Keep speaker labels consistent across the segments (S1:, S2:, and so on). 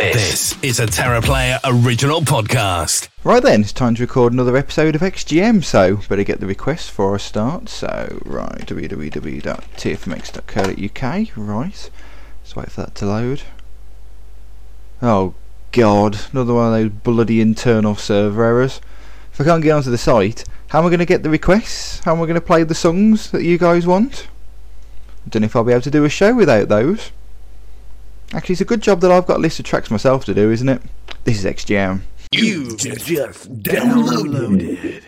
S1: This is a Terra Player original podcast.
S2: Right then, it's time to record another episode of XGM, so better get the request for a start. So, right, www.tfmx.co.uk, right. Let's wait for that to load. Oh, God, another one of those bloody internal server errors. If I can't get onto the site, how am I going to get the requests? How am I going to play the songs that you guys want? I don't know if I'll be able to do a show without those. Actually, it's a good job that I've got a list of tracks myself to do, isn't it? This is XGM.
S1: You just downloaded.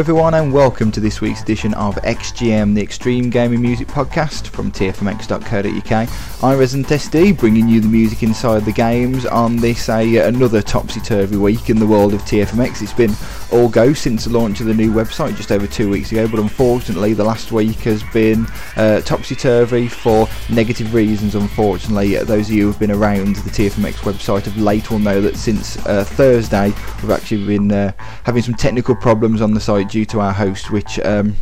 S2: Everyone, and welcome to this week's edition of XGM, the Extreme Gaming Music Podcast from tfmx.co.uk. I'm Resident SD, bringing you the music inside the games on this a, another topsy turvy week in the world of TFMX. It's been all go since the launch of the new website just over two weeks ago, but unfortunately, the last week has been uh, topsy turvy for negative reasons. Unfortunately, those of you who have been around the TFMX website of late will know that since uh, Thursday, we've actually been uh, having some technical problems on the site due to our host, which um,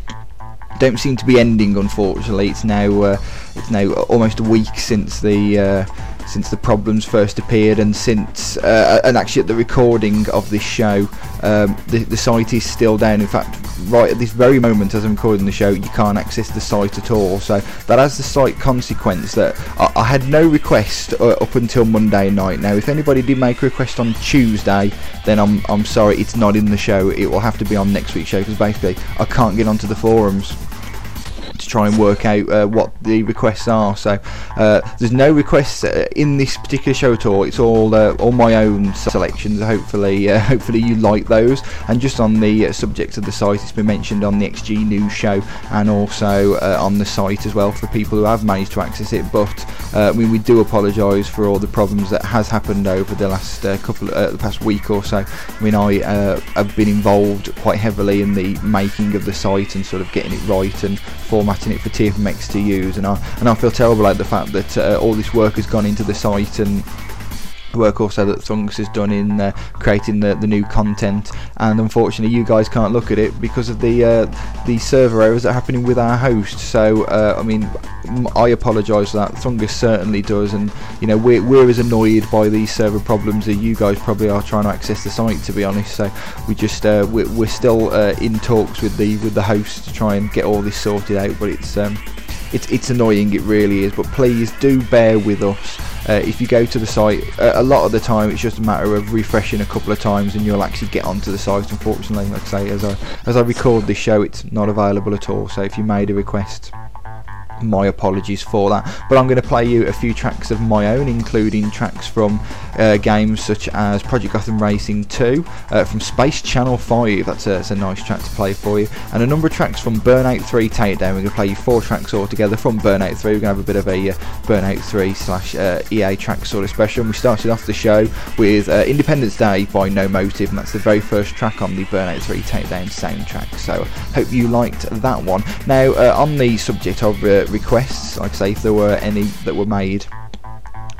S2: don't seem to be ending. Unfortunately, it's now uh, it's now almost a week since the uh, since the problems first appeared, and since uh, and actually at the recording of this show, um, the, the site is still down. In fact, right at this very moment, as I'm recording the show, you can't access the site at all. So that has the slight consequence that I, I had no request uh, up until Monday night. Now, if anybody did make a request on Tuesday, then I'm I'm sorry, it's not in the show. It will have to be on next week's show because basically I can't get onto the forums to try and work out uh, what the requests are. So uh, there's no requests uh, in this particular show at all. It's all uh, all my own selections. Hopefully, uh, hopefully you like those. And just on the subject of the site, it's been mentioned on the XG News show and also on the site as well for people who have managed to access it. But I mean, we do apologise for all the problems that has happened over the last couple, of, the past week or so. I mean, I have been involved quite heavily in the making of the site and sort of getting it right and formatting it for TFMX to use, and I and I feel terrible about the fact that uh, all this work has gone into the site and work also that Thungus has done in uh, creating the, the new content. And unfortunately you guys can't look at it because of the uh, the server errors that are happening with our host. So uh, I mean I apologise for that. Thungus certainly does. And you know we're, we're as annoyed by these server problems as you guys probably are trying to access the site to be honest. So we just uh, we're, we're still uh, in talks with the with the host to try and get all this sorted out. But it's um, it's it's annoying it really is but please do bear with us. Uh, if you go to the site uh, a lot of the time it's just a matter of refreshing a couple of times and you'll actually get onto the site unfortunately. Like I say as I as I record this show it's not available at all. So if you made a request my apologies for that. But I'm going to play you a few tracks of my own, including tracks from uh, games such as Project Gotham Racing 2, uh, from Space Channel 5, that's a, that's a, nice track to play for you, and a number of tracks from Burnout 3 Takedown. We're going to play you four tracks all together from Burnout 3. We're going to have a bit of a uh, Burnout 3 slash uh, EA track sort of special. And we started off the show with uh, Independence Day by No Motiv, and that's the very first track on the Burnout 3 Takedown soundtrack. So hope you liked that one. Now, uh, on the subject of requests, like I say, if there were any that were made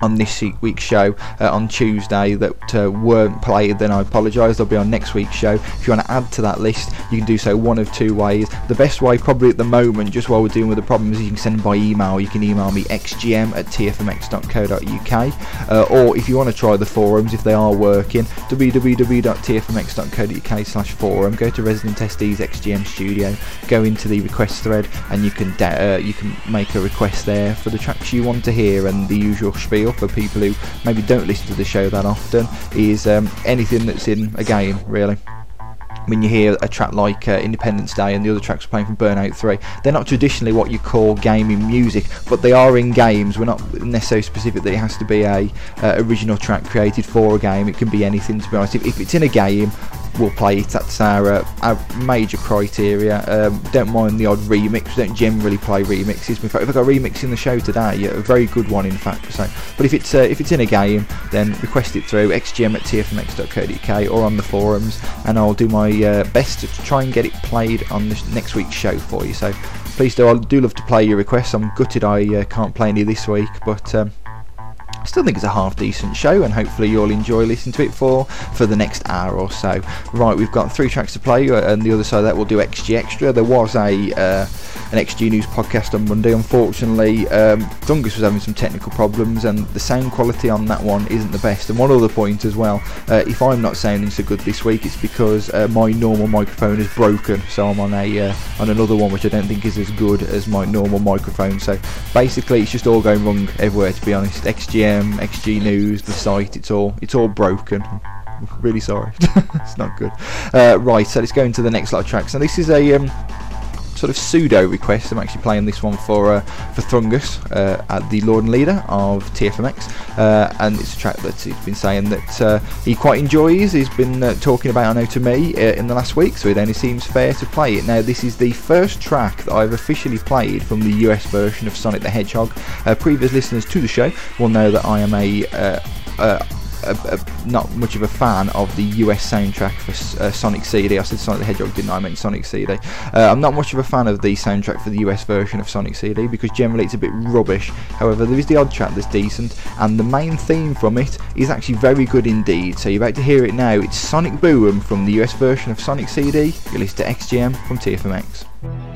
S2: on this week's show uh, on Tuesday that uh, weren't played, then I apologise. They'll be on next week's show. If you want to add to that list, you can do so one of two ways. The best way, probably at the moment, just while we're dealing with the problems, you can send by email. You can email me xgm at tfmx.co.uk, uh, or if you want to try the forums, if they are working, www.tfmx.co.uk slash forum. Go to Resident SD's XGM Studio, go into the request thread, and you can uh, you can make a request there for the tracks you want to hear and the usual spiel for people who maybe don't listen to the show that often is um, anything that's in a game, really when you hear a track like uh, Independence Day and the other tracks playing from Burnout 3, they're not traditionally what you call gaming music, but they are in games. We're not necessarily specific that it has to be a uh, original track created for a game. It can be anything, to be honest. If, if it's in a game, we'll play it. That's our, major criteria. Um, don't mind the odd remix. We don't generally play remixes. In fact, we've got a remix in the show today, a very good one, in fact. So, but if it's uh, if it's in a game, then request it through xgm at tfmx.co.uk or on the forums, and I'll do my uh, best to try and get it played on this next week's show for you. So, please do. I do love to play your requests. I'm gutted I uh, can't play any this week, but. Um, still think it's a half decent show, and hopefully you'll enjoy listening to it for for the next hour or so. Right, we've got three tracks to play, uh, and the other side of that we'll do XG Extra. There was a uh, an XG News podcast on Monday. Unfortunately, um, Dungus was having some technical problems, and the sound quality on that one isn't the best. And one other point as well, uh, if I'm not sounding so good this week, it's because uh, my normal microphone is broken, so I'm on a uh, on another one which I don't think is as good as my normal microphone. So basically, it's just all going wrong everywhere. To be honest, XGM XG News, the site, it's all it's all broken. really sorry, it's not good. Uh, right, so let's go into the next lot of tracks. Now this is a um, sort of pseudo request. I'm actually playing this one for uh, for Thrungus uh, at the Lord and Leader of TFMX, uh, and it's a track that he's been saying that uh, he quite enjoys. He's been uh, talking about, I know, to me uh, in the last week, so it only seems fair to play it. Now, this is the first track that I've officially played from the US version of Sonic the Hedgehog. Previous listeners to the show will know that I am a uh, a, a, not much of a fan of the US soundtrack for uh, Sonic CD. I said Sonic the Hedgehog, didn't I? I meant Sonic CD. Uh, I'm not much of a fan of the soundtrack for the US version of Sonic CD because generally it's a bit rubbish. However, there is the odd track that's decent, and the main theme from it is actually very good indeed. So you're about to hear it now. It's Sonic Boom from the US version of Sonic CD, released to XGM from TFMX.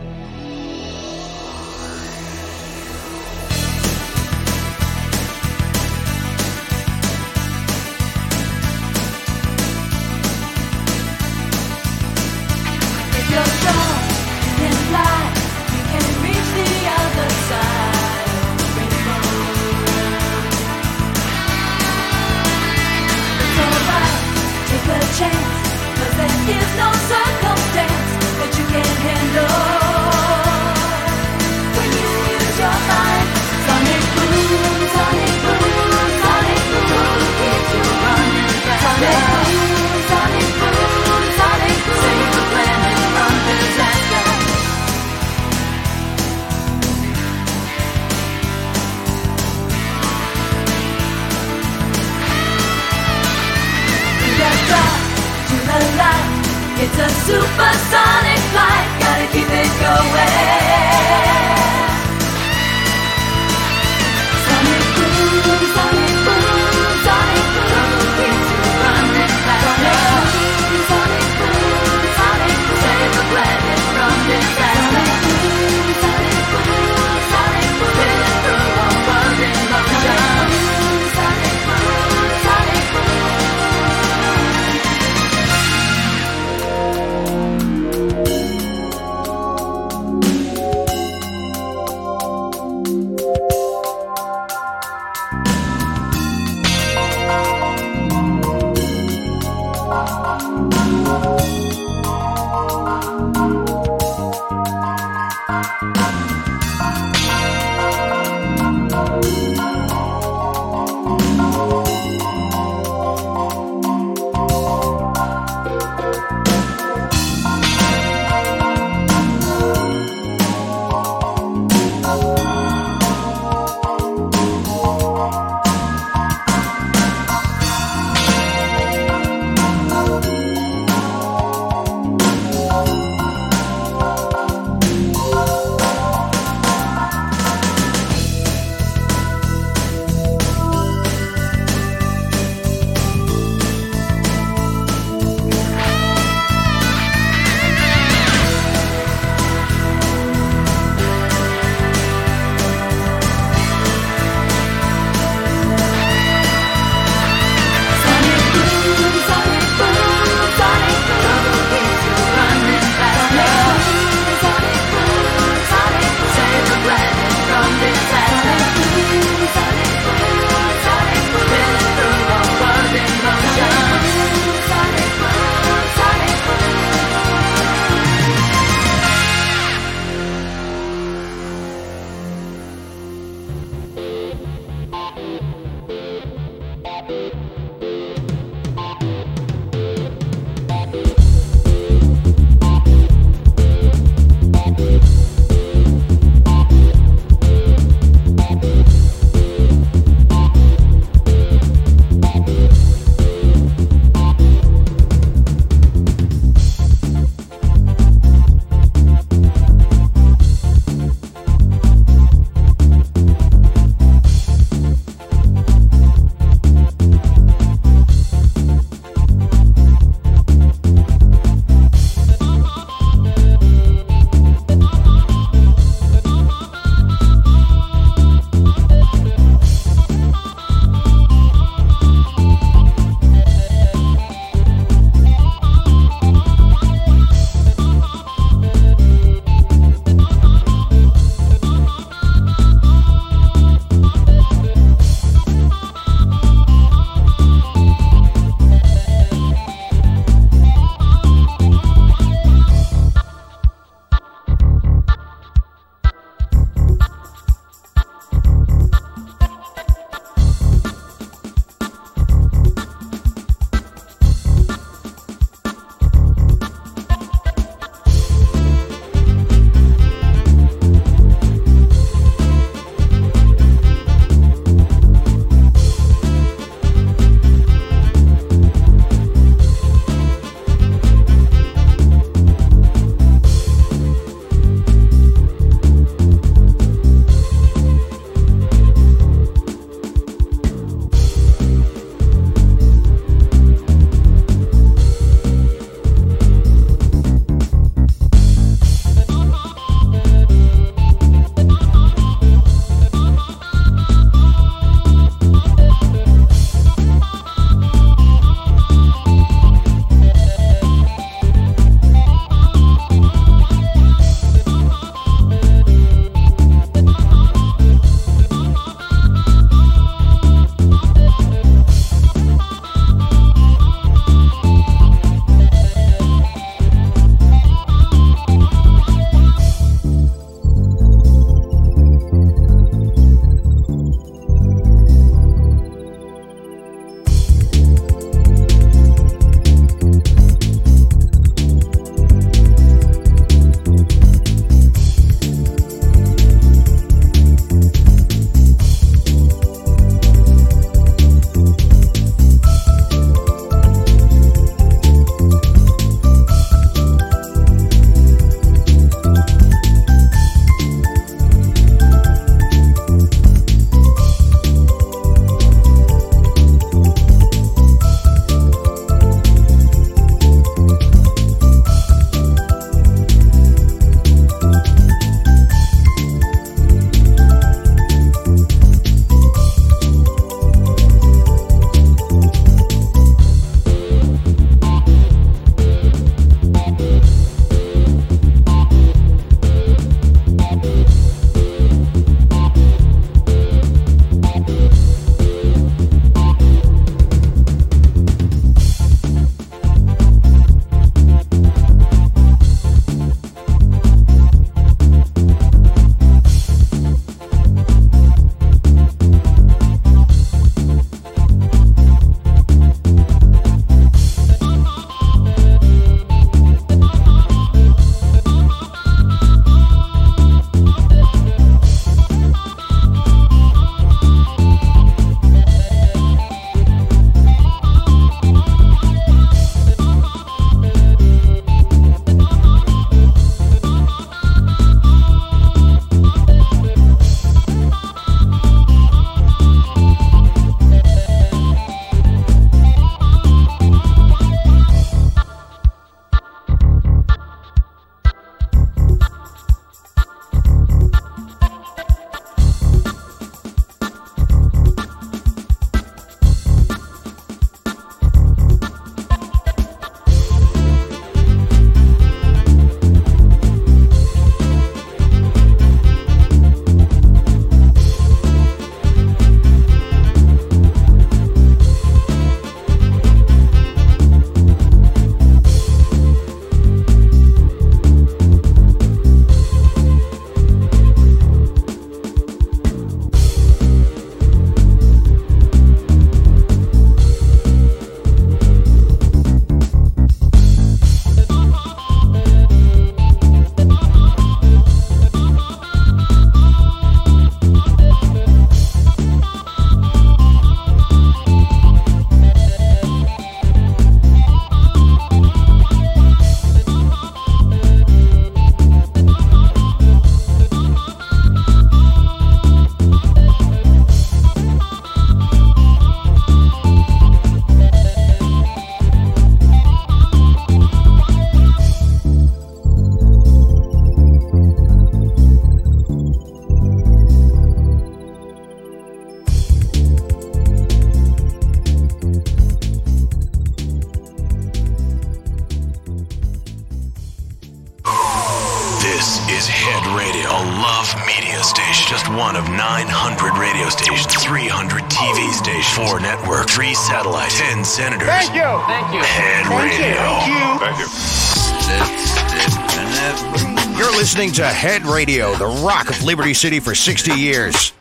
S3: Radio,
S4: the rock of Liberty City for 60 years.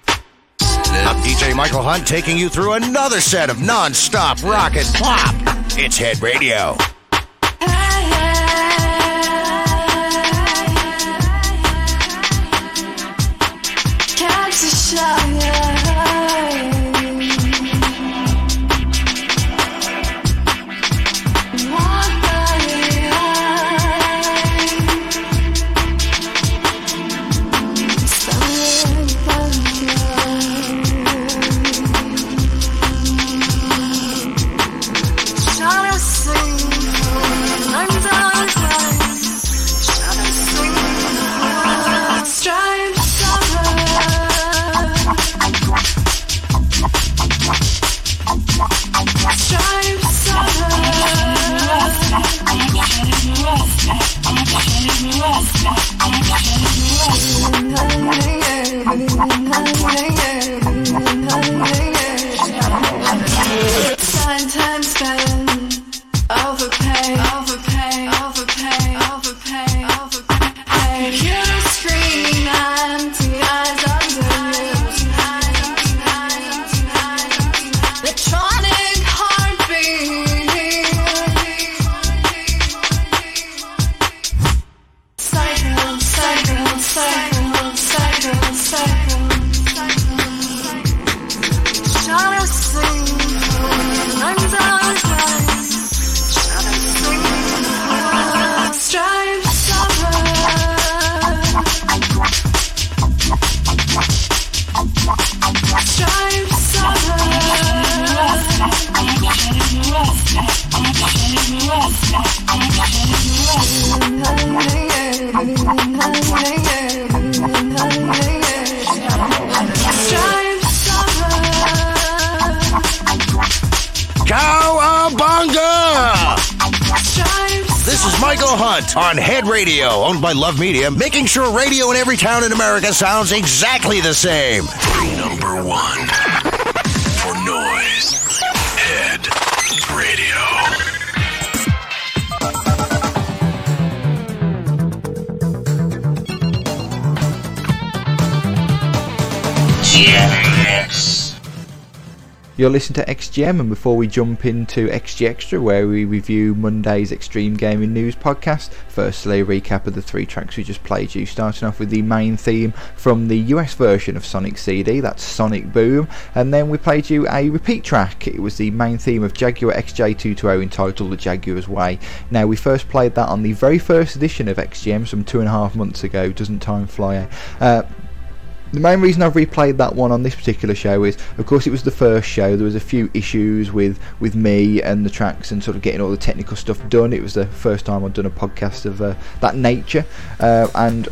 S4: I'm DJ Michael Hunt taking you through another set of non-stop rock and pop. It's Head Radio. Radio, owned by Love Media, making sure radio in every town in America sounds exactly the same.
S3: Number one for noise. Head radio.
S2: You're listening to XGM, and before we jump into XG Extra, where we review Monday's Extreme Gaming News podcast, firstly, a recap of the three tracks we just played you, starting off with the main theme from the US version of Sonic CD, that's Sonic Boom, and then we played you a repeat track. It was the main theme of Jaguar XJ220 entitled The Jaguar's Way. Now, we first played that on the very first edition of XGM some two and a half months ago, doesn't time fly? Uh, the main reason I've replayed that one on this particular show is, of course, it was the first show. There was a few issues with with me and the tracks and sort of getting all the technical stuff done. It was the first time I'd done a podcast of uh, that nature, uh, and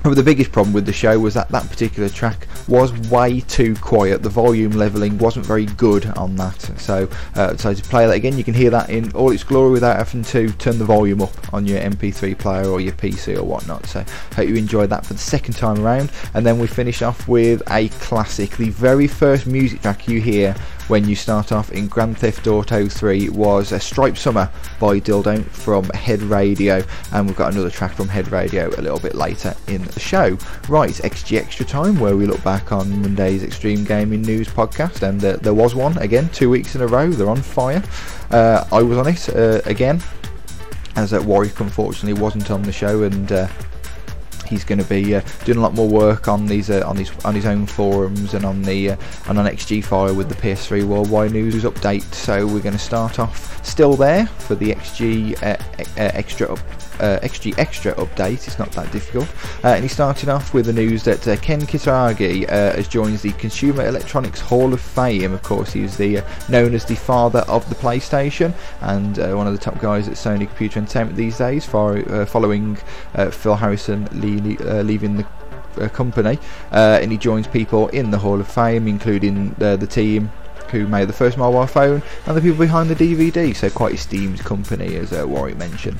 S2: Probably the biggest problem with the show was that that particular track was way too quiet. The volume leveling wasn't very good on that. So, uh, so to play that again, you can hear that in all its glory without having to turn the volume up on your MP3 player or your PC or whatnot. So, hope you enjoyed that for the second time around. And then we finish off with a classic. The very first music track you hear when you start off in Grand Theft Auto 3 was a Stripe Summer by Dil-Don't from Head Radio, and we've got another track from Head Radio a little bit later in the show. Right, XG Extra Time, where we look back on Monday's Extreme Gaming News podcast, and uh, there was one again, two weeks in a row. They're on fire. Uh, I was on it uh, again, as uh, Warwick unfortunately wasn't on the show, and uh, he's going to be uh, doing a lot more work on these uh, on these on his own forums and on the uh, and on XG Fire with the PS3 Worldwide News update. So we're going to start off still there for the XG uh, uh, extra. Uh, XG Extra update, it's not that difficult. Uh, and he started off with the news that uh, Ken Kutaragi uh, has joined the Consumer Electronics Hall of Fame. Of course, he's the uh, known as the father of the PlayStation and uh, one of the top guys at Sony Computer Entertainment these days, for, following Phil Harrison le- leaving the company. And he joins people in the Hall of Fame, including the team who made the first mobile phone and the people behind the DVD. So quite esteemed company, as uh, Warwick mentioned.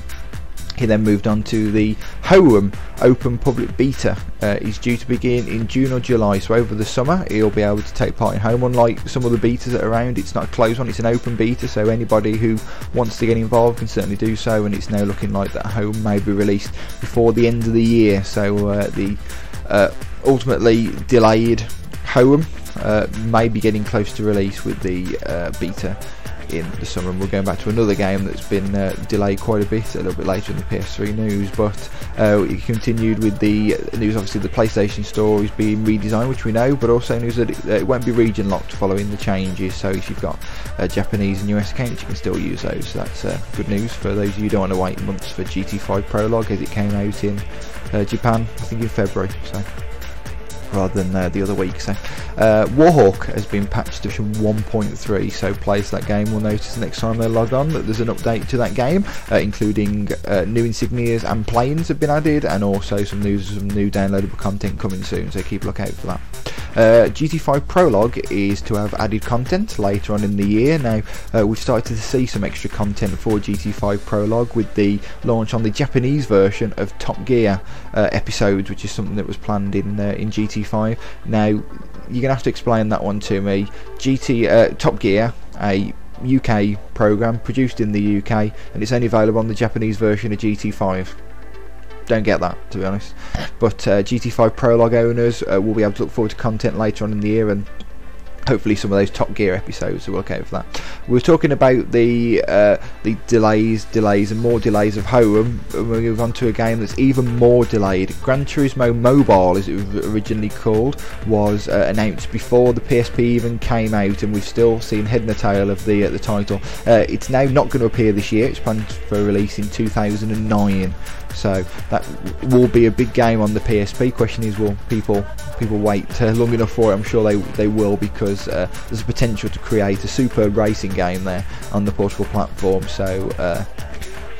S2: He then moved on to the Home Open Public Beta. Uh, he's due to begin in June or July, so over the summer he'll be able to take part in Home. Unlike some of the betas that are around, it's not a closed one, it's an open beta, so anybody who wants to get involved can certainly do so. And it's now looking like that Home may be released before the end of the year, so uh, the uh, ultimately delayed Home uh, may be getting close to release with the uh, beta in the summer. And we're going back to another game that's been uh, delayed quite a bit a little bit later in the PS3 news but uh, it continued with the news obviously the PlayStation store is being redesigned which we know but also news that it, it won't be region locked following the changes. So if you've got uh, Japanese and US accounts you can still use those. So that's uh, good news for those of you who don't want to wait months for GT5 Prologue as it came out in uh, Japan I think in February. So rather than uh, the other week. So, uh, Warhawk has been patched to version 1.3, so players that game will notice next time they log on that there's an update to that game, uh, including uh, new insignias and planes have been added, and also some news, some new downloadable content coming soon. So keep a look out for that. Uh, GT5 Prologue is to have added content later on in the year. Now uh, we've started to see some extra content for GT5 Prologue with the launch on the Japanese version of Top Gear episodes, which is something that was planned in in GT5. Now you're gonna have to explain that one to me. GT uh, Top Gear, a UK program produced in the UK, and it's only available on the Japanese version of GT5. Don't get that, to be honest. But uh, GT5 Prologue owners uh, will be able to look forward to content later on in the year, and hopefully some of those Top Gear episodes will look out for that. We were talking about the uh, the delays, delays, and more delays of home. And we move on to a game that's even more delayed. Gran Turismo Mobile, as it was originally called, was uh, announced before the PSP even came out, and we've still seen head and tail of the uh, the title. Uh, it's now not going to appear this year. It's planned for release in 2009. So that will be a big game on the PSP. Question is, will people people wait uh, long enough for it? I'm sure they they will because uh, there's a potential to create a superb racing game there on the portable platform. So. Uh,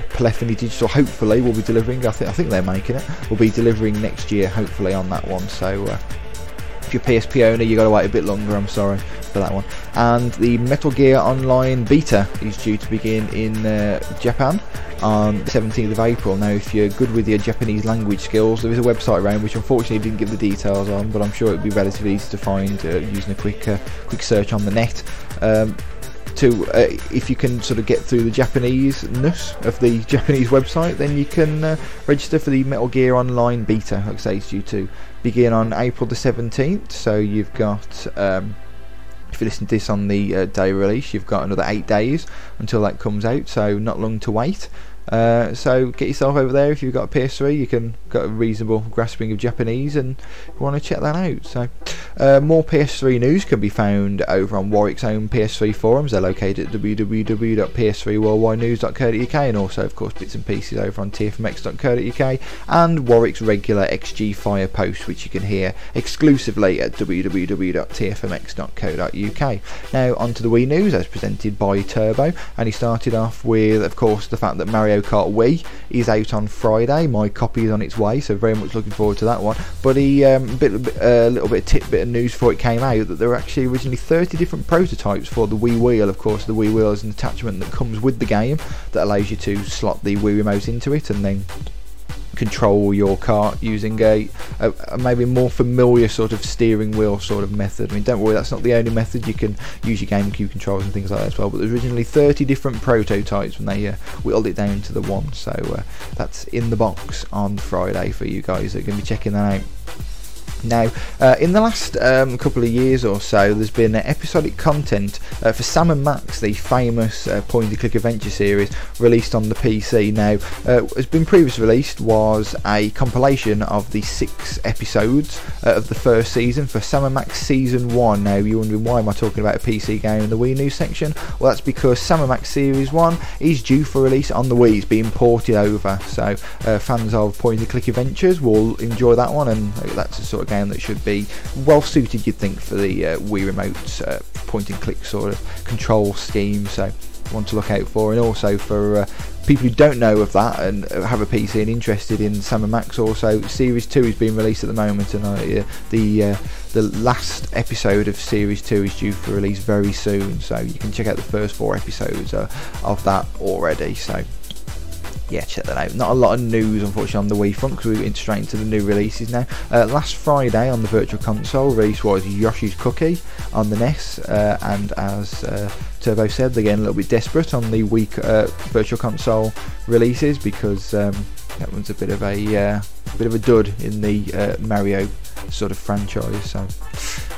S2: Polyphony Digital hopefully will be delivering. I think I think they're making it. Will be delivering next year, hopefully on that one. So uh, if you're PSP owner, you got to wait a bit longer. I'm sorry for that one. And the Metal Gear Online beta is due to begin in uh, Japan on the 17th of April. Now, if you're good with your Japanese language skills, there is a website around which unfortunately didn't give the details on, but I'm sure it would be relatively easy to find uh, using a quick uh, quick search on the net. Um, to uh, if you can sort of get through the Japanese ness of the Japanese website, then you can uh, register for the Metal Gear Online beta. Like I say, it's due to begin on April the 17th. So you've got. Um, if you listen to this on the uh, day release, you've got another eight days until that comes out, so not long to wait. Uh, so get yourself over there if you've got a PS3. You can got a reasonable grasping of Japanese and you want to check that out. So uh, more PS3 news can be found over on Warwick's own PS3 forums. They're located at www.ps3worldwidenews.co.uk and also, of course, bits and pieces over on tfmx.co.uk and Warwick's regular XG Fire post, which you can hear exclusively at www.tfmx.co.uk. Now onto the Wii news as presented by Turbo, and he started off with, of course, the fact that Mario Kart Wii is out on Friday. My copy is on its way, so very much looking forward to that one. But um, a bit, a uh, little bit of tidbit of news before it came out that there were actually originally 30 different prototypes for the Wii Wheel. Of course, the Wii Wheel is an attachment that comes with the game that allows you to slot the Wii remote into it and then control your car using a, a, a, maybe more familiar sort of steering wheel sort of method. I mean, don't worry, that's not the only method. You can use your GameCube controls and things like that as well. But there's originally 30 different prototypes when they uh, whittled it down to the one. So uh, that's in the box on Friday for you guys that are going to be checking that out. Now, uh, in the last um, couple of years or so, there's been uh, episodic content uh, for Sam and Max, the famous uh, point-and-click adventure series, released on the PC. Now, uh, has been previously released was a compilation of the six episodes uh, of the first season for Sam and Max Season 1. Now, you're wondering why am I talking about a PC game in the Wii News section? Well, that's because Sam and Max Series 1 is due for release on the Wii. It's being ported over, so fans of point-and-click adventures will enjoy that one, and that's the sort of game that should be well suited, you'd think, for the uh, Wii Remote uh, point and click sort of control scheme. So, one to look out for, and also for uh, people who don't know of that and have a PC and interested in Sam and Max. Also, Series Two is being released at the moment, and uh, the uh, the last episode of Series Two is due for release very soon. So you can check out the first four episodes uh, of that already. So yeah, check that out. Not a lot of news, unfortunately, on the Wii front because we're went straight into the new releases now. Uh, last Friday on the Virtual Console, release was Yoshi's Cookie on the NES, uh, and as uh, Turbo said, they're getting a little bit desperate on the weak uh, Virtual Console releases because um, that one's a bit of a bit of a dud in the uh, Mario sort of franchise. So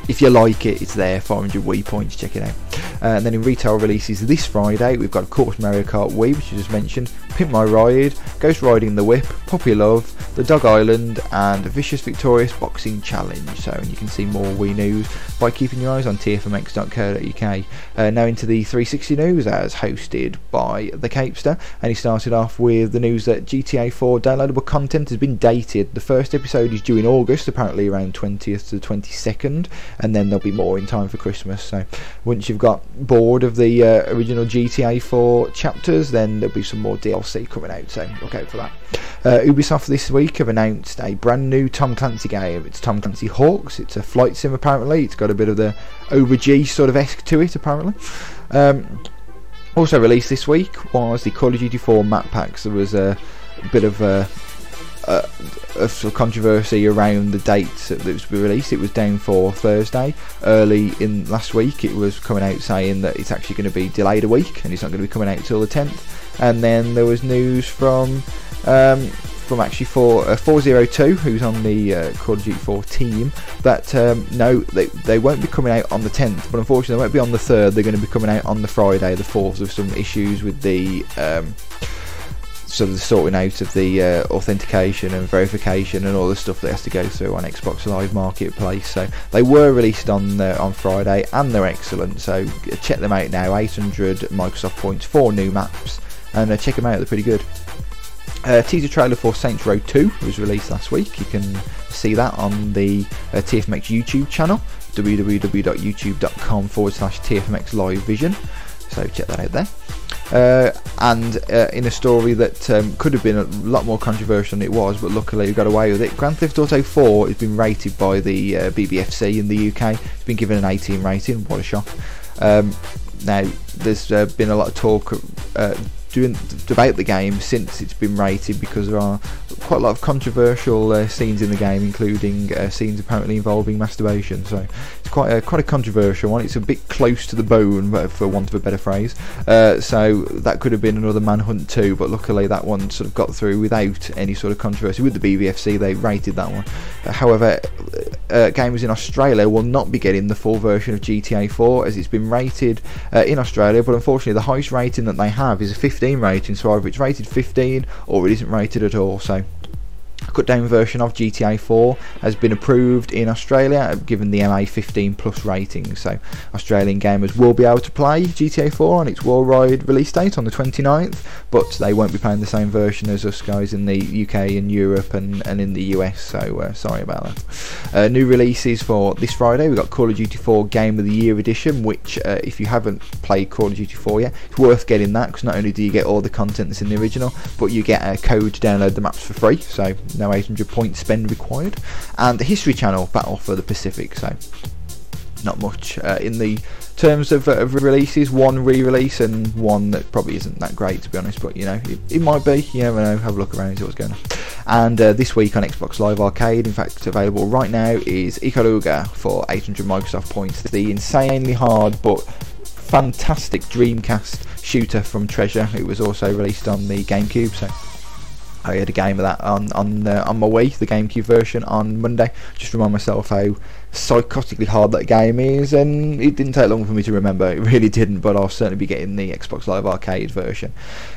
S2: if you like it, it's there. 400 Wii points. Check it out. Uh, and then in retail releases this Friday, we've got of course Mario Kart Wii, which you just mentioned, Pimp My Ride, Ghost Riding the Whip, Poppy Love, The Dog Island, and Vicious Victorious Boxing Challenge. So and you can see more Wii news by keeping your eyes on tfmx.co.uk. Uh, now into the 360 news as hosted by the Capester, and he started off with the news that GTA 4 downloadable content has been The first episode is due in August, apparently around 20th to 22nd, and then there'll be more in time for Christmas. So once you've got bored of the uh, original GTA 4 chapters, then there'll be some more DLC coming out. So look out for that. Uh, Ubisoft this week have announced a brand new Tom Clancy game. It's Tom Clancy HAWX. It's a flight sim apparently. It's got a bit of the over G sort of esque to it apparently. Um, also released this week was the Call of Duty 4 map packs. There was a bit of a, a, a sort of controversy around the dates that it was released. It was down for Thursday. Early in last week, it was coming out saying that it's actually going to be delayed a week and it's not going to be coming out until the 10th. And then there was news from um, from actually for uh, 402, who's on the uh, Call of Duty 4 team, that um, no, they, they won't be coming out on the 10th, but unfortunately they won't be on the 3rd. They're going to be coming out on the Friday, the 4th, with some issues with the. Um, sort of the sorting out of the uh, authentication and verification and all the stuff that has to go through on Xbox Live Marketplace. So they were released on uh, on Friday and they're excellent. So check them out now. 800 Microsoft points, four new maps, and uh, check them out. They're pretty good. Uh, teaser trailer for Saints Row 2 was released last week. You can see that on the uh, TFMX YouTube channel, www.youtube.com forward slash TFMX Live Vision. So check that out there. Uh, and uh, in a story that um, could have been a lot more controversial than it was, but luckily we got away with it. Grand Theft Auto 4 has been rated by the uh, BBFC in the UK. It's been given an 18 rating. What a shock! Um, now there's uh, been a lot of talk uh, doing about the game since it's been rated because there are quite a lot of controversial uh, scenes in the game, including uh, scenes apparently involving masturbation. So it's quite a, quite a controversial one. It's a bit close to the bone, for want of a better phrase. Uh, so that could have been another Manhunt 2, but luckily that one sort of got through without any sort of controversy. With the BBFC, they rated that one. however, uh, gamers in Australia will not be getting the full version of GTA 4 as it's been rated uh, in Australia, but unfortunately the highest rating that they have is a 15 rating, so either it's rated 15 or it isn't rated at all. So cut down version of GTA 4 has been approved in Australia, given the MA 15 plus rating. So, Australian gamers will be able to play GTA 4 on its worldwide release date on the 29th, but they won't be playing the same version as us guys in the UK and Europe and, and in the US. So, uh, sorry about that. Uh, new releases for this Friday we've got Call of Duty 4 Game of the Year Edition, which, uh, if you haven't played Call of Duty 4 yet, it's worth getting that because not only do you get all the content that's in the original, but you get a code to download the maps for free. So, no 800 point spend required. And the History Channel Battle for the Pacific, so not much uh, in the terms of, uh, of releases. One re-release and one that probably isn't that great to be honest, but you know it, it might be. You never know. Have a look around, and see what's going on. And uh, this week on Xbox Live Arcade, in fact, available right now is Ikaruga for 800 Microsoft points. The insanely hard but fantastic Dreamcast shooter from Treasure. It was also released on the GameCube, so I had a game of that on on uh, on my Wii, the GameCube version, on Monday. Just remind myself how psychotically hard that game is, and it didn't take long for me to remember. It really didn't, but I'll certainly be getting the Xbox Live Arcade version.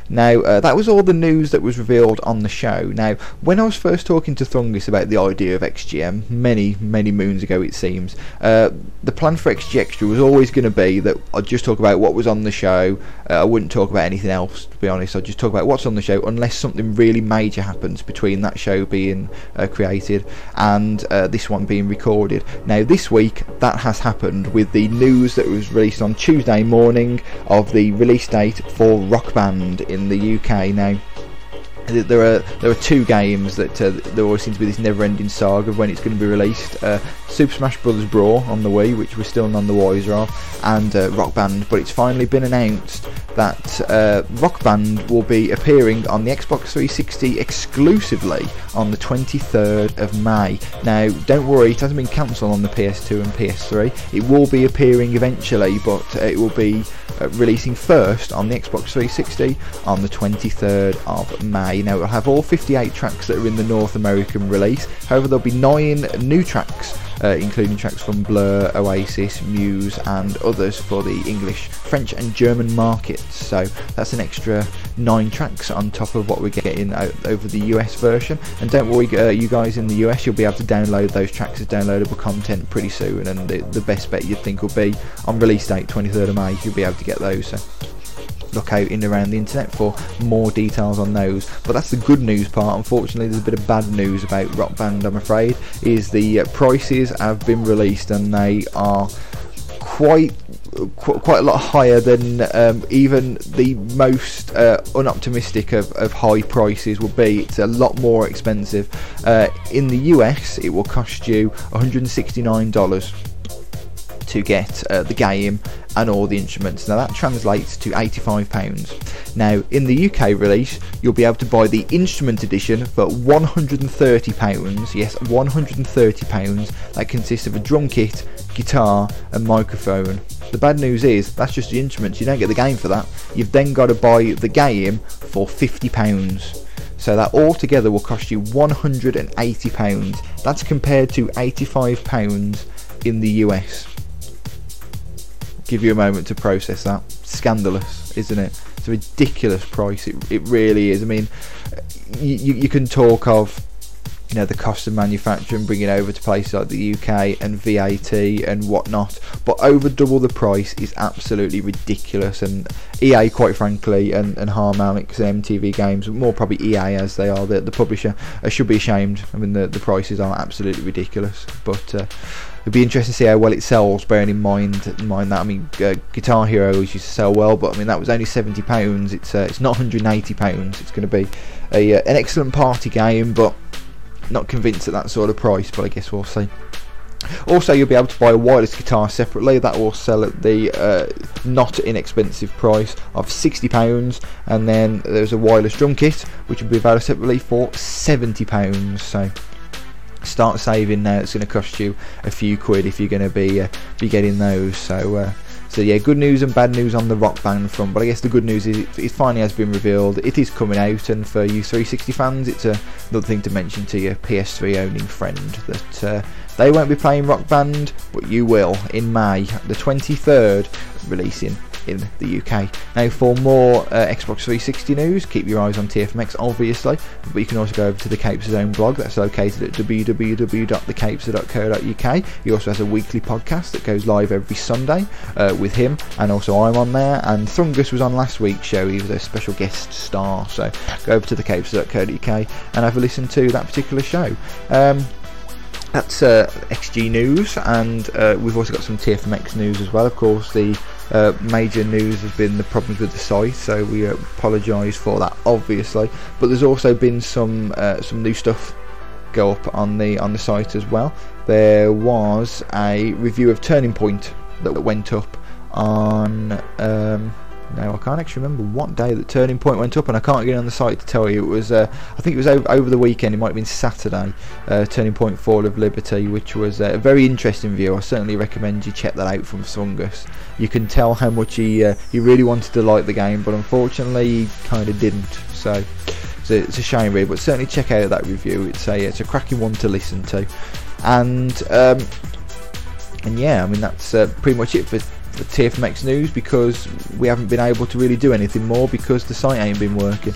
S2: Now, uh, that was all the news that was revealed on the show. Now, when I was first talking to Thungus about the idea of XGM, many, many moons ago it seems, uh, the plan for XG Extra was always going to be that I'd just talk about what was on the show. Uh, I wouldn't talk about anything else, to be honest. I'd just talk about what's on the show, unless something really major happens between that show being uh, created and uh, this one being recorded. Now, this week that has happened with the news that was released on Tuesday morning of the release date for Rock Band in the UK. Now, there are there are two games that uh, there always seems to be this never-ending saga of when it's going to be released. Uh, Super Smash Bros. Brawl on the Wii, which we're still none the wiser of, and uh, Rock Band. But it's finally been announced that uh, Rock Band will be appearing on the Xbox 360 exclusively on the 23rd of May. Now, don't worry, it hasn't been cancelled on the PS2 and PS3. It will be appearing eventually, but uh, it will be uh, releasing first on the Xbox 360 on the 23rd of May. Now, it'll have all 58 tracks that are in the North American release. However, there'll be nine new tracks uh, including tracks from Blur, Oasis, Muse, and others for the English, French, and German markets. So that's an extra nine tracks on top of what we're getting over the US version. And don't worry, uh, you guys in the US, you'll be able to download those tracks as downloadable content pretty soon. And the, the best bet you'd think will be on release date, 23rd of May, you'll be able to get those. So look out in around the internet for more details on those. But that's the good news part. Unfortunately, there's a bit of bad news about Rock Band. I'm afraid is the uh, prices have been released and they are quite quite a lot higher than um, even the most uh, unoptimistic of, of high prices will be. It's a lot more expensive. Uh, in the US, it will cost you $169 to get uh, the game and all the instruments. Now that translates to £85. Now in the UK release, you'll be able to buy the instrument edition for £130. Yes, £130. That consists of a drum kit, guitar, and microphone. The bad news is that's just the instruments. You don't get the game for that. You've then got to buy the game for £50. So that altogether will cost you £180. That's compared to £85 in the US give you a moment to process that. Scandalous, isn't it? It's a ridiculous price. It, it really is. I mean, you, you can talk of you know the cost of manufacturing, bringing over to places like the UK and VAT and whatnot. But over double the price is absolutely ridiculous. And EA, quite frankly, and, and Harmonix and MTV Games, more probably EA as they are the, the publisher, uh, should be ashamed. I mean the the prices are absolutely ridiculous. But uh, it'd be interesting to see how well it sells. Bearing in mind, in mind that I mean, uh, Guitar Hero used to sell well, but I mean that was only seventy pounds. It's uh, it's not hundred and eighty pounds. It's going to be a uh, an excellent party game, but not convinced at that sort of price. But I guess we'll see. Also, you'll be able to buy a wireless guitar separately. That will sell at the uh, not inexpensive price of sixty pounds, and then there's a wireless drum kit which will be available separately for seventy pounds. So start saving now. It's going to cost you a few quid if you're going to be uh, be getting those. So. Uh, so yeah, good news and bad news on the Rock Band front. But I guess the good news is it, it finally has been revealed. It is coming out, and for you 360 fans, it's a, another thing to mention to your PS3 owning friend that uh, they won't be playing Rock Band, but you will in May, the 23rd, releasing in the UK. Now, for more uh, Xbox 360 news, keep your eyes on TFMX, obviously, but you can also go over to the Capes' own blog that's located at www.thecapes.co.uk. He also has a weekly podcast that goes live every Sunday uh, with him, and also I'm on there. And Thungus was on last week's show, he was a special guest star, so go over to thecapes.co.uk and have a listen to that particular show. Um, that's uh, XG news, and uh, we've also got some TFMX news as well. Of course, the uh, major news has been the problems with the site, so we uh, apologise for that, obviously. But there's also been some uh, some new stuff go up on the on the site as well. There was a review of Turning Point that went up on. Um, no, I can't actually remember what day that Turning Point went up, and I can't get on the site to tell you. It was, uh, I think it was over, over the weekend. It might have been Saturday. Uh, Turning Point Fall of Liberty, which was uh, a very interesting view. I certainly recommend you check that out from Thungus. You can tell how much he uh, he really wanted to like the game, but unfortunately he kind of didn't. So. So it's a shame, really, but certainly check out that review. It's a it's a cracking one to listen to, and um, and yeah, I mean that's uh, pretty much it for TFMX news because we haven't been able to really do anything more because the site ain't been working.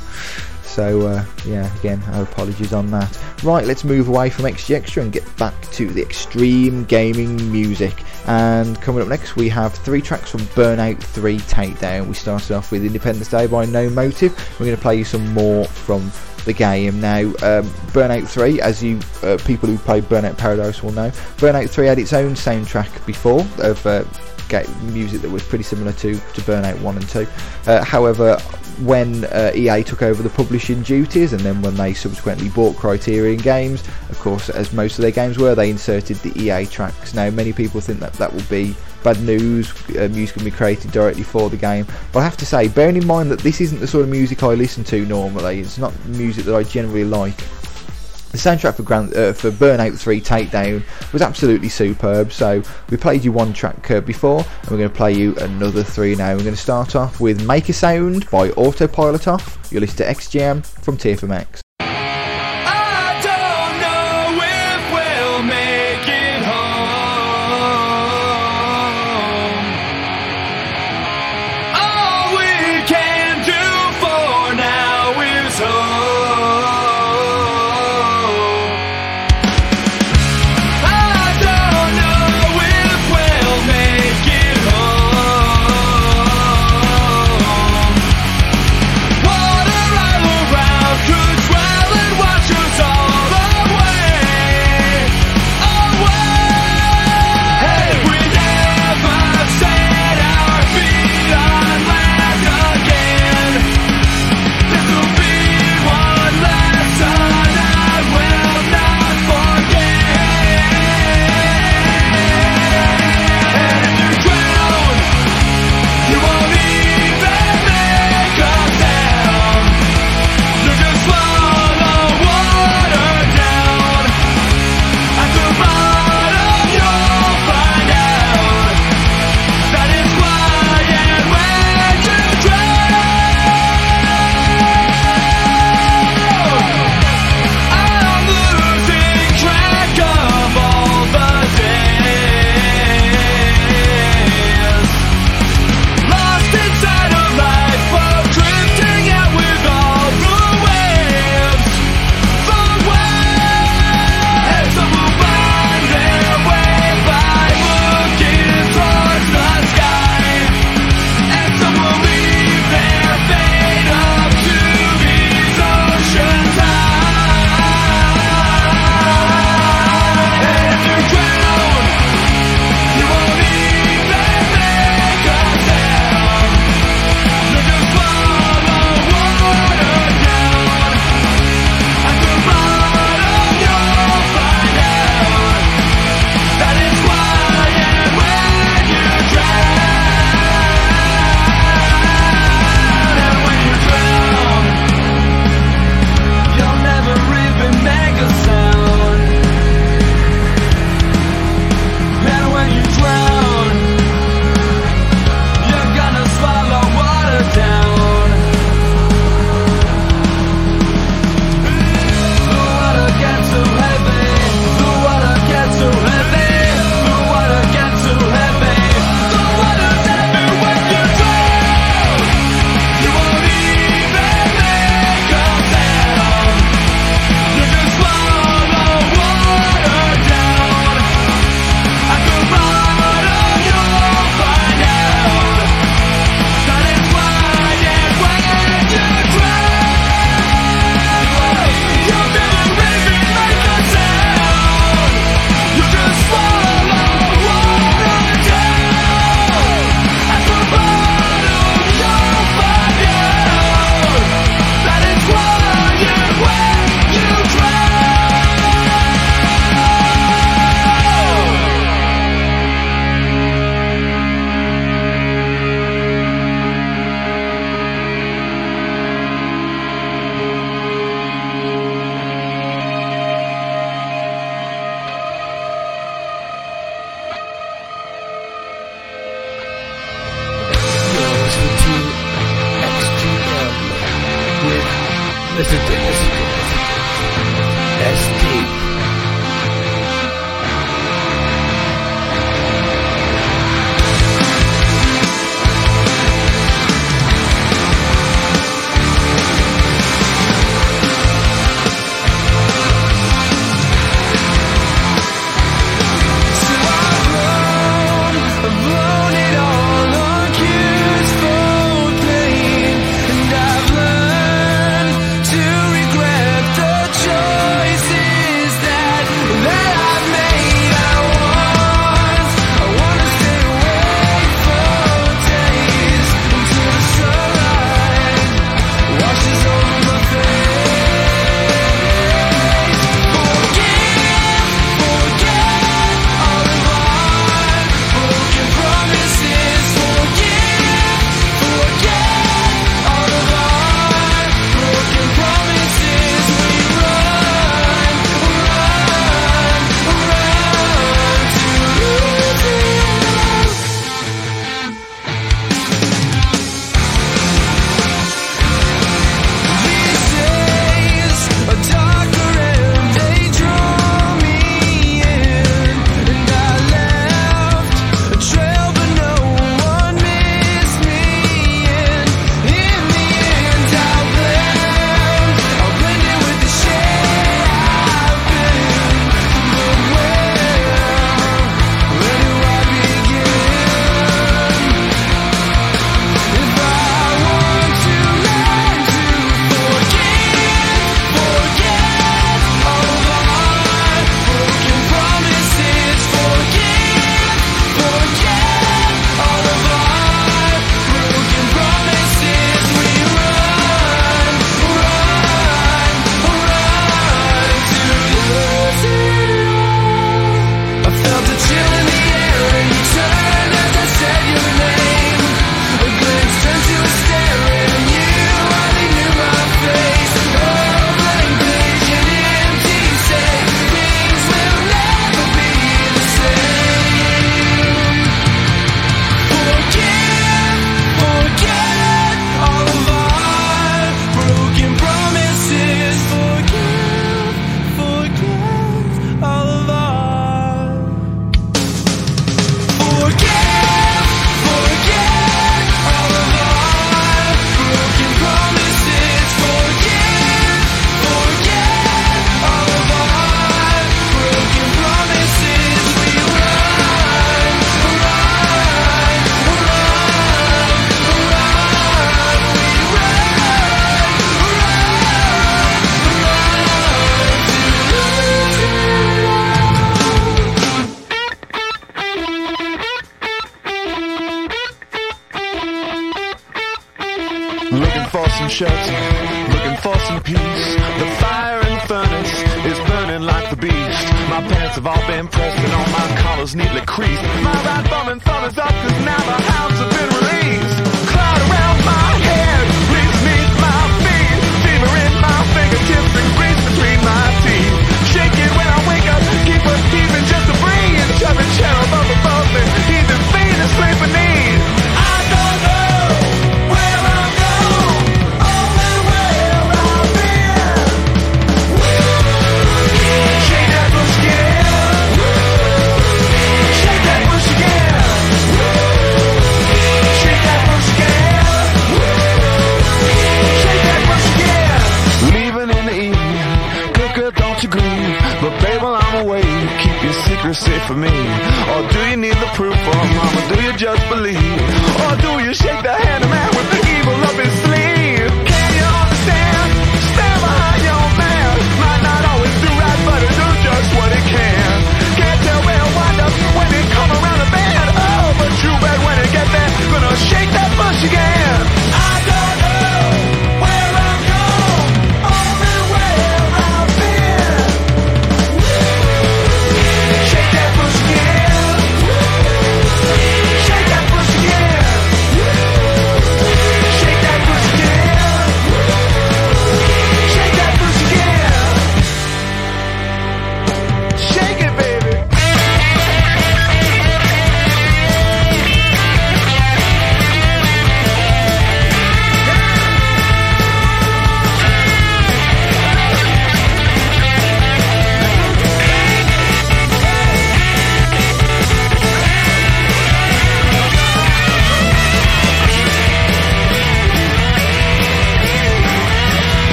S2: So uh, yeah, again, our apologies on that. Right, let's move away from XG Extra and get back to the extreme gaming music. And coming up next, we have three tracks from Burnout 3 Takedown. We started off with Independence Day by No Motiv. We're going to play you some more from the game. Now, um, Burnout 3, as you uh, people who played Burnout Paradise will know, Burnout 3 had its own soundtrack before of. Uh, get music that was pretty similar to, to Burnout 1 and 2. Uh, however, when uh, EA took over the publishing duties and then when they subsequently bought Criterion Games, of course, as most of their games were, they inserted the EA tracks. Now, many people think that that will be bad news, uh, music can be created directly for the game. But I have to say, bearing in mind that this isn't the sort of music I listen to normally, it's not music that I generally like. The soundtrack for, Grand, uh, for Burnout 3 Takedown was absolutely superb, so we played you one track uh, before and we're going to play you another three now. We're going to start off with Make a Sound by Autopilot Off.
S5: You'll
S1: listen to XGM
S5: from TFMX.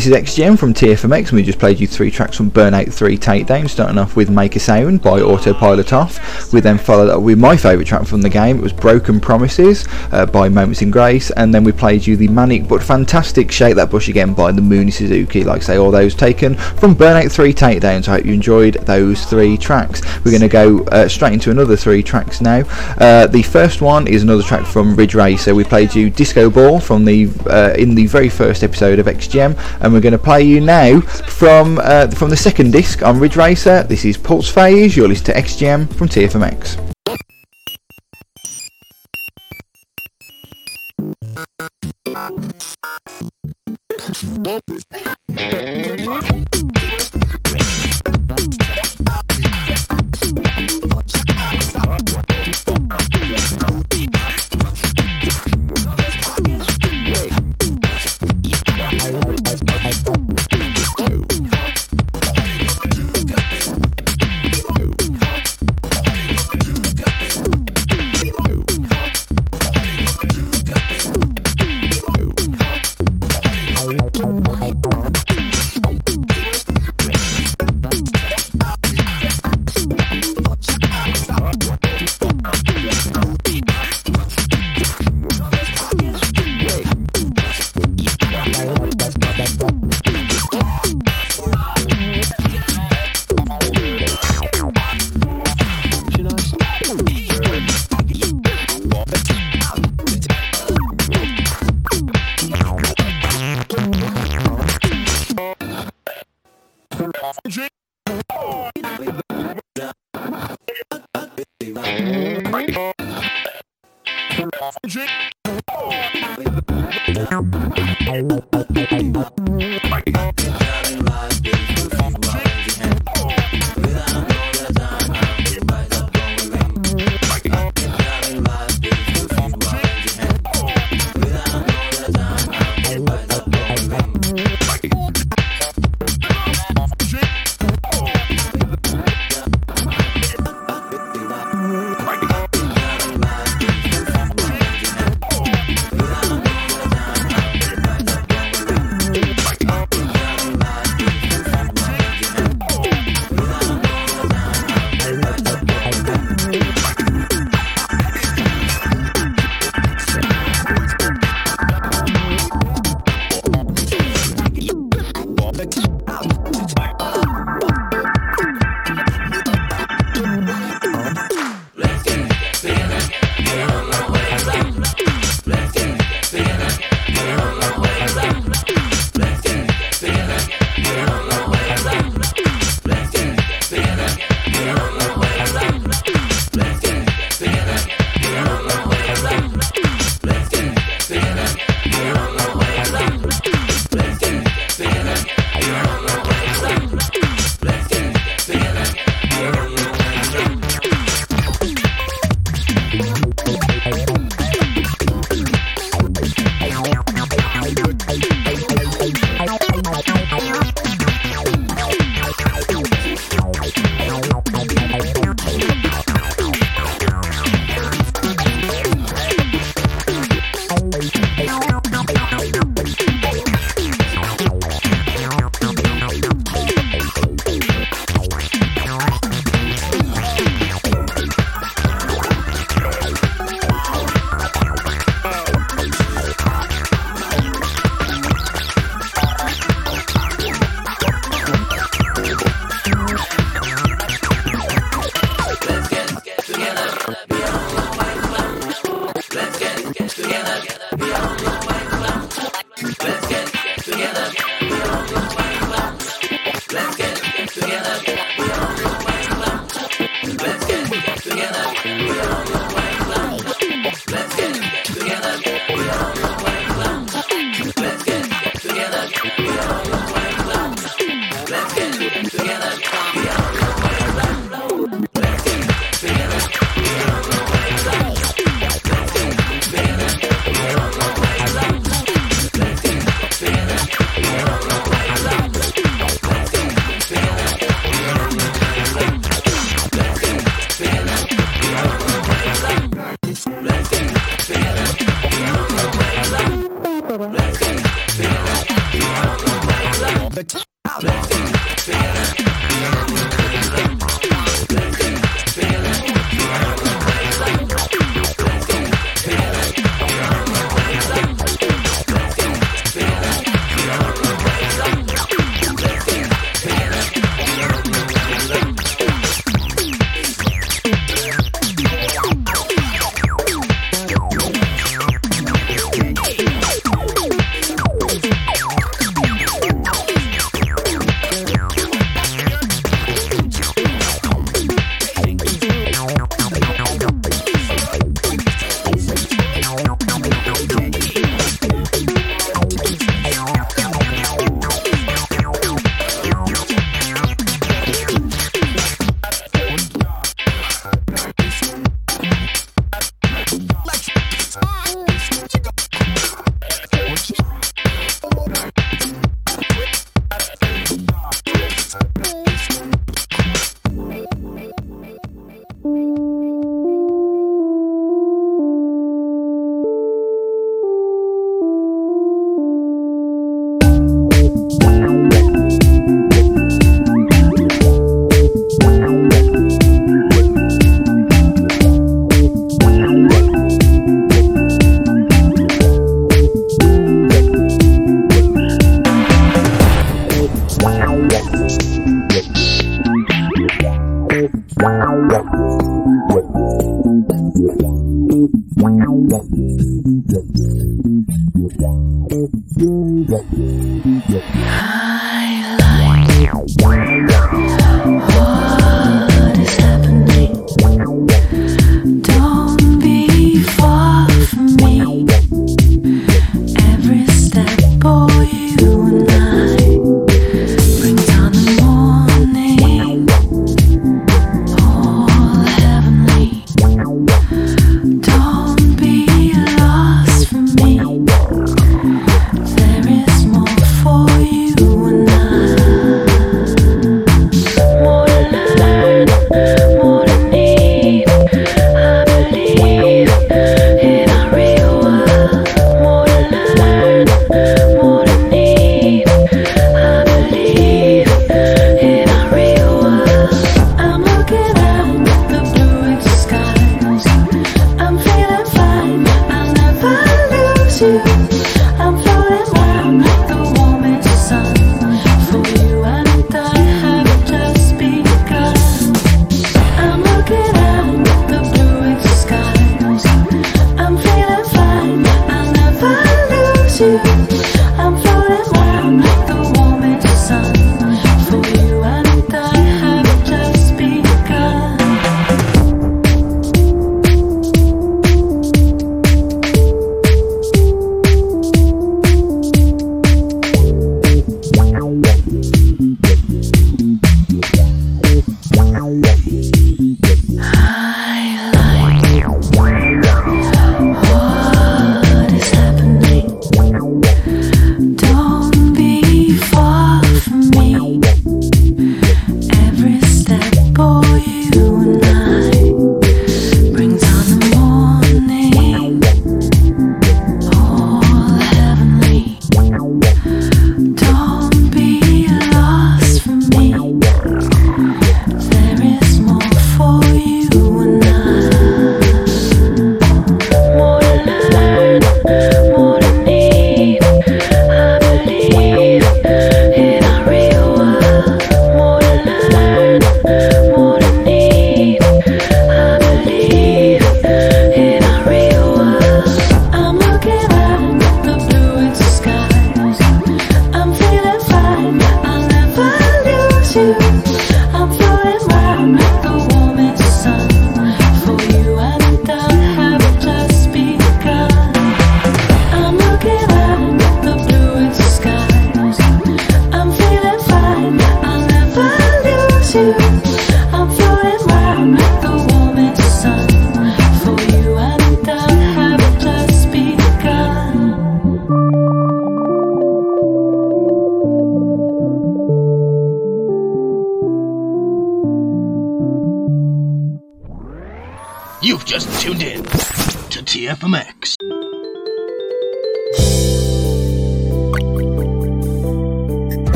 S2: This is XGM from TFMX and we just played you three tracks from Burnout 3 Takedown, starting off with Make a Sound by Autopilot Off. We then followed up with my favourite track from the game, it was Broken Promises uh, by Moments in Grace, and then we played you the manic but fantastic Shake That Bush Again by the Mooney Suzuki, like say all those taken from Burnout 3 Takedowns. I hope you enjoyed those three tracks. We're going to go uh, straight into another three tracks now. Uh, the first one is another track from Ridge Racer. We played you Disco Ball from the uh, in the very first episode of XGM and and we're going to play you now from uh, from the second disc on Ridge Racer. This is Pulse Phaze. You're listening to XGM from TFMX.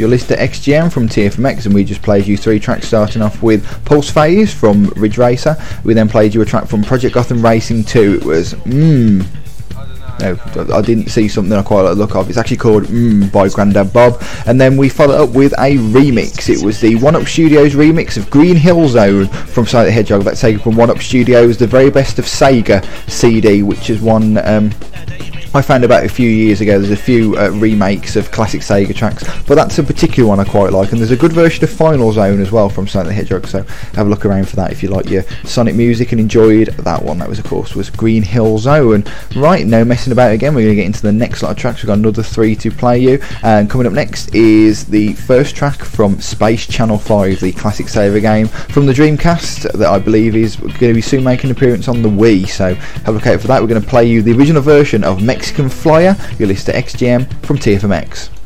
S2: You're listening to XGM from TFMX, and we just played you three tracks, starting off with Pulse Phaze from Ridge Racer. We then played you a track from Project Gotham Racing 2. It was Mmm. No, I didn't see something I quite like the look of. It's actually called Mmm by Grandadbob. And then we followed up with a remix. It was the One Up Studios remix of Green Hill Zone from Sonic the Hedgehog. That's taken from One Up Studios, the very best of Sega CD, which is one. Um, I found about a few years ago there's a few uh, remakes of classic Sega tracks, but that's a particular one I quite like. And there's a good version of Final Zone as well from Sonic the Hedgehog, so have a look around for that if you like your Sonic music and enjoyed that one. That was, of course, was Green Hill Zone. Right, no messing about again. We're going to get into the next lot of tracks. We've got another three to play you, and coming up next is the first track from Space Channel 5, the classic Sega game from the Dreamcast that I believe is going to be soon making an appearance on the Wii. So have a look out for that. We're going to play you the original version of Mexican Flyer. You're to XGM from TFMX.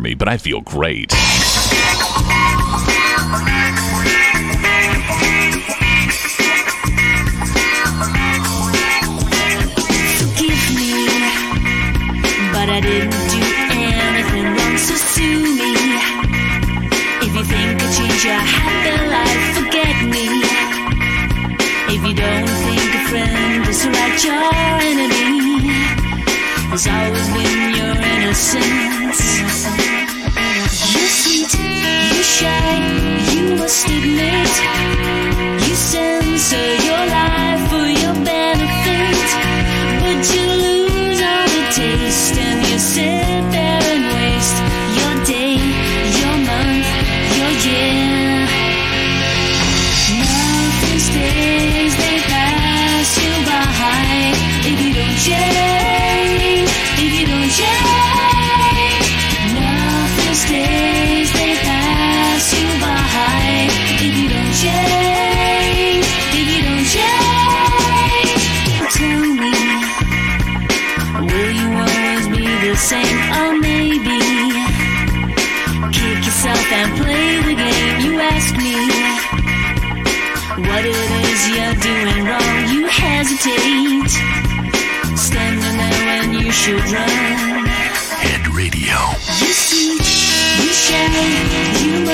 S6: Me, but I feel great.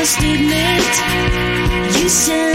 S7: Must admit. You censor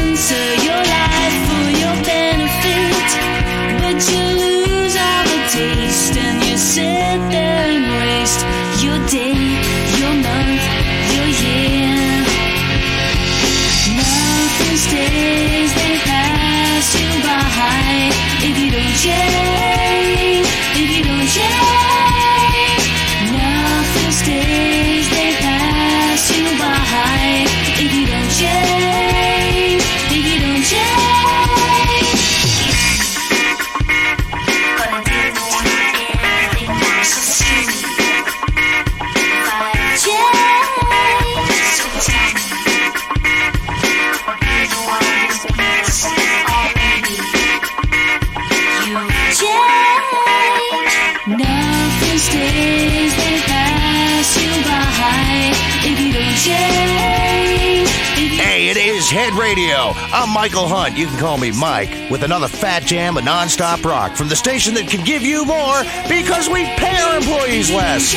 S4: I'm Michael Hunt. You can call me Mike with another fat jam of nonstop rock from the station that can give you more because we pay our employees less.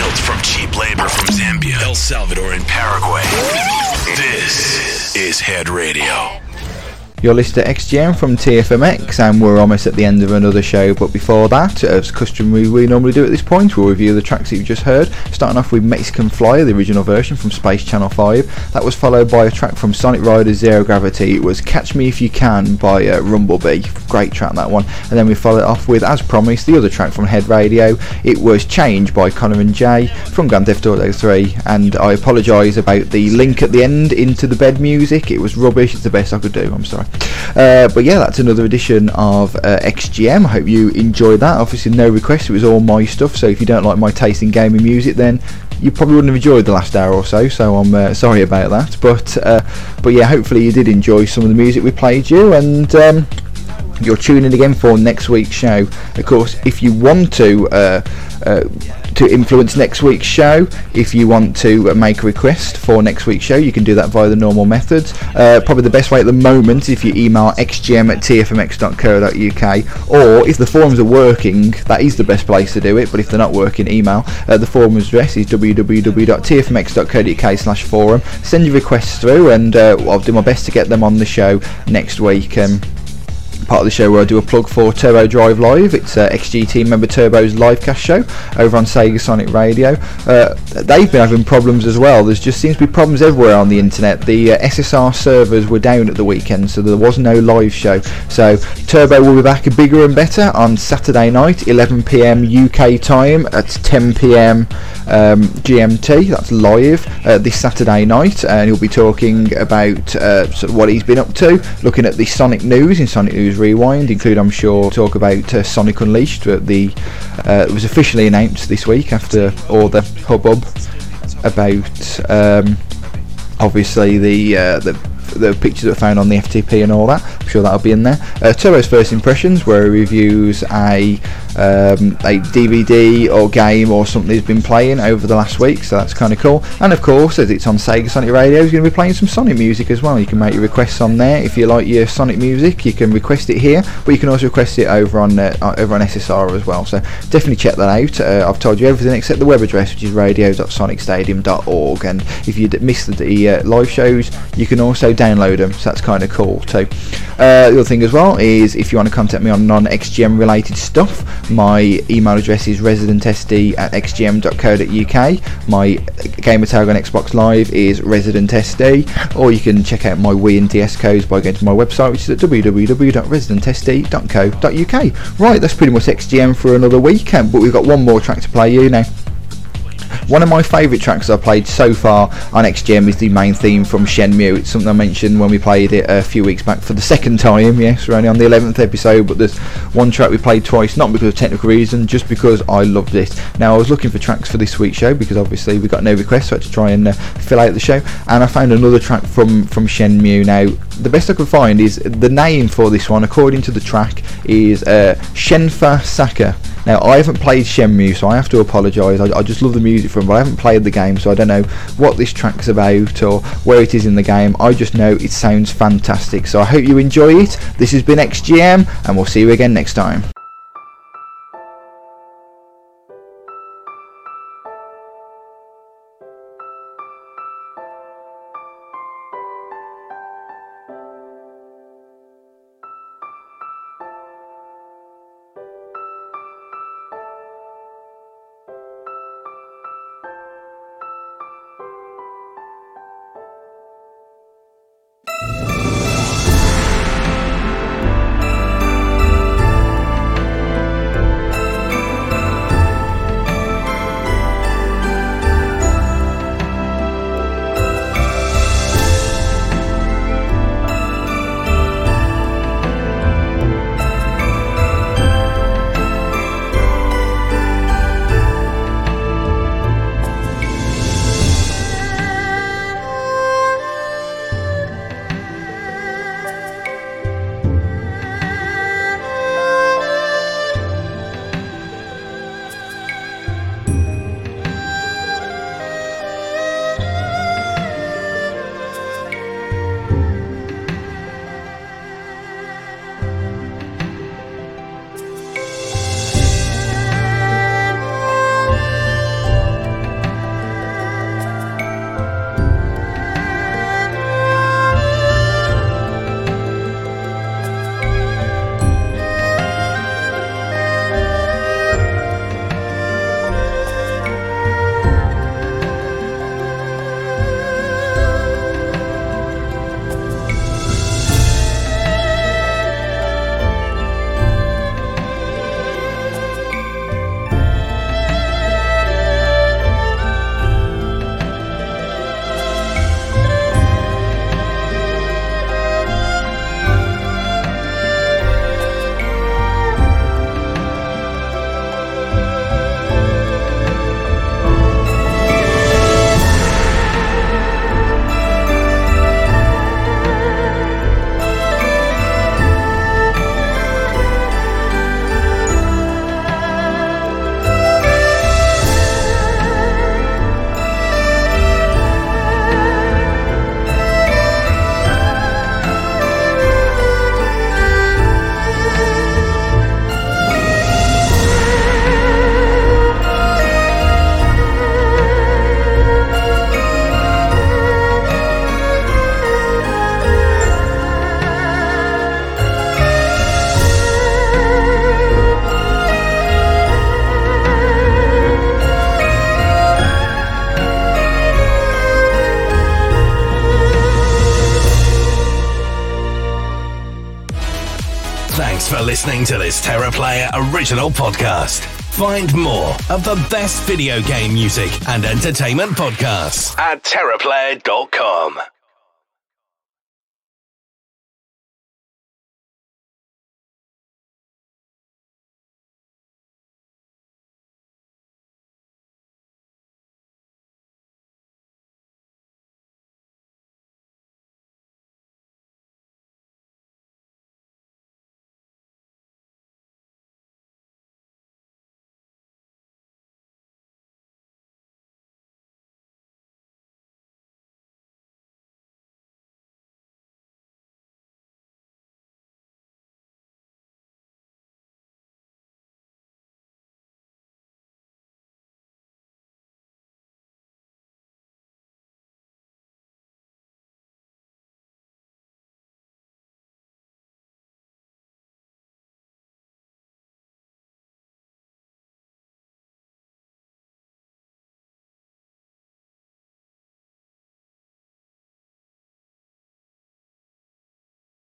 S3: Built from cheap labor from Zambia, El Salvador, and Paraguay. This is Head Radio.
S2: You're listening to XGM from TFMX, and we're almost at the end of another show. But before that, as customary we normally do at this point, we'll review the tracks that you've just heard. Starting off with Mexican Flyer, the original version from Space Channel 5. That was followed by a track from Sonic Riders Zero Gravity. It was Catch Me If You Can by uh, Runblebee. Great track, that one. And then we followed off with, as promised, the other track from Head Radio. It was Change by Conor and Jay from Grand Theft Auto 3. And I apologise about the link at the end into the bed music. It was rubbish. It's the best I could do. I'm sorry. Uh, but yeah, that's another edition of uh, XGM. I hope you enjoyed that. Obviously, no requests. It was all my stuff. So if you don't like my taste in gaming music, then you probably wouldn't have enjoyed the last hour or so. So I'm uh, sorry about that. But uh, but yeah, hopefully you did enjoy some of the music we played you and. Um, you're tuning in again for next week's show. Of course, if you want to uh, uh, to influence next week's show, if you want to uh, make a request for next week's show, you can do that via the normal methods. Uh, probably the best way at the moment if you email xgm at tfmx.co.uk, or if the forums are working, that is the best place to do it. But if they're not working, email. Uh, the forum address is www.tfmx.co.uk slash forum. Send your requests through, and uh, I'll do my best to get them on the show next week. Um, part of the show where I do a plug for Turbo Drive Live. It's uh, XGT member Turbo's livecast show over on Sega Sonic Radio. Uh, they've been having problems as well. There's just seems to be problems everywhere on the internet. The uh, SSR servers were down at the weekend, so there was no live show. So Turbo will be back bigger and better on Saturday night, 11 p.m. UK time at 10 p.m. Um, GMT. That's live uh, this Saturday night, and he'll be talking about uh, sort of what he's been up to, looking at the Sonic news in Sonic News Rewind, include I'm sure talk about uh, Sonic Unleashed. uh, The uh, it was officially announced this week after all the hubbub about um, obviously the uh, the the pictures that were found on the FTP and all that. I'm sure that'll be in there. Uh, Turbo's first impressions, where he reviews a um, a DVD or game or something he's been playing over the last week, so that's kind of cool. And of course, as it's on Sega Sonic Radio, he's going to be playing some Sonic music as well. You can make your requests on there. If you like your Sonic music, you can request it here, but you can also request it over on uh, uh, over on SSR as well. So definitely check that out. Uh, I've told you everything except the web address, which is radio.sonicstadium.org. And if you missed the uh, live shows, you can also download them. So that's kind of cool. So uh, the other thing as well is if you want to contact me on non-XGM related stuff, my email address is residentsd at xgm.co.uk. My gamer tag on Xbox Live is residentsd, or you can check out my Wii and DS codes by going to my website, which is at www.residentsd.co.uk. Right, that's pretty much XGM for another weekend, but we've got one more track to play you now. One of my favourite tracks I've played so far on XGM is the main theme from Shenmue. It's something I mentioned when we played it a few weeks back for the second time. Yes, we're only on the 11th episode, but there's one track we played twice, not because of technical reason, just because I loved it. Now, I was looking for tracks for this week's show because obviously we got no requests, so I had to try and uh, fill out the show, and I found another track from, from Shenmue. Now, the best I could find is the name for this one, according to the track, is uh, Shenfa Saka. Now, I haven't played Shenmue, so I have to apologise. I, I just love the music from it, but I haven't played the game, so I don't know what this track's about or where it is in the game. I just know it sounds fantastic. So I hope you enjoy it. This has been XGM, and we'll see you again next time.
S3: Listening to this Terra Player original podcast. Find more of the best video game music and entertainment podcasts at terraplayer.com.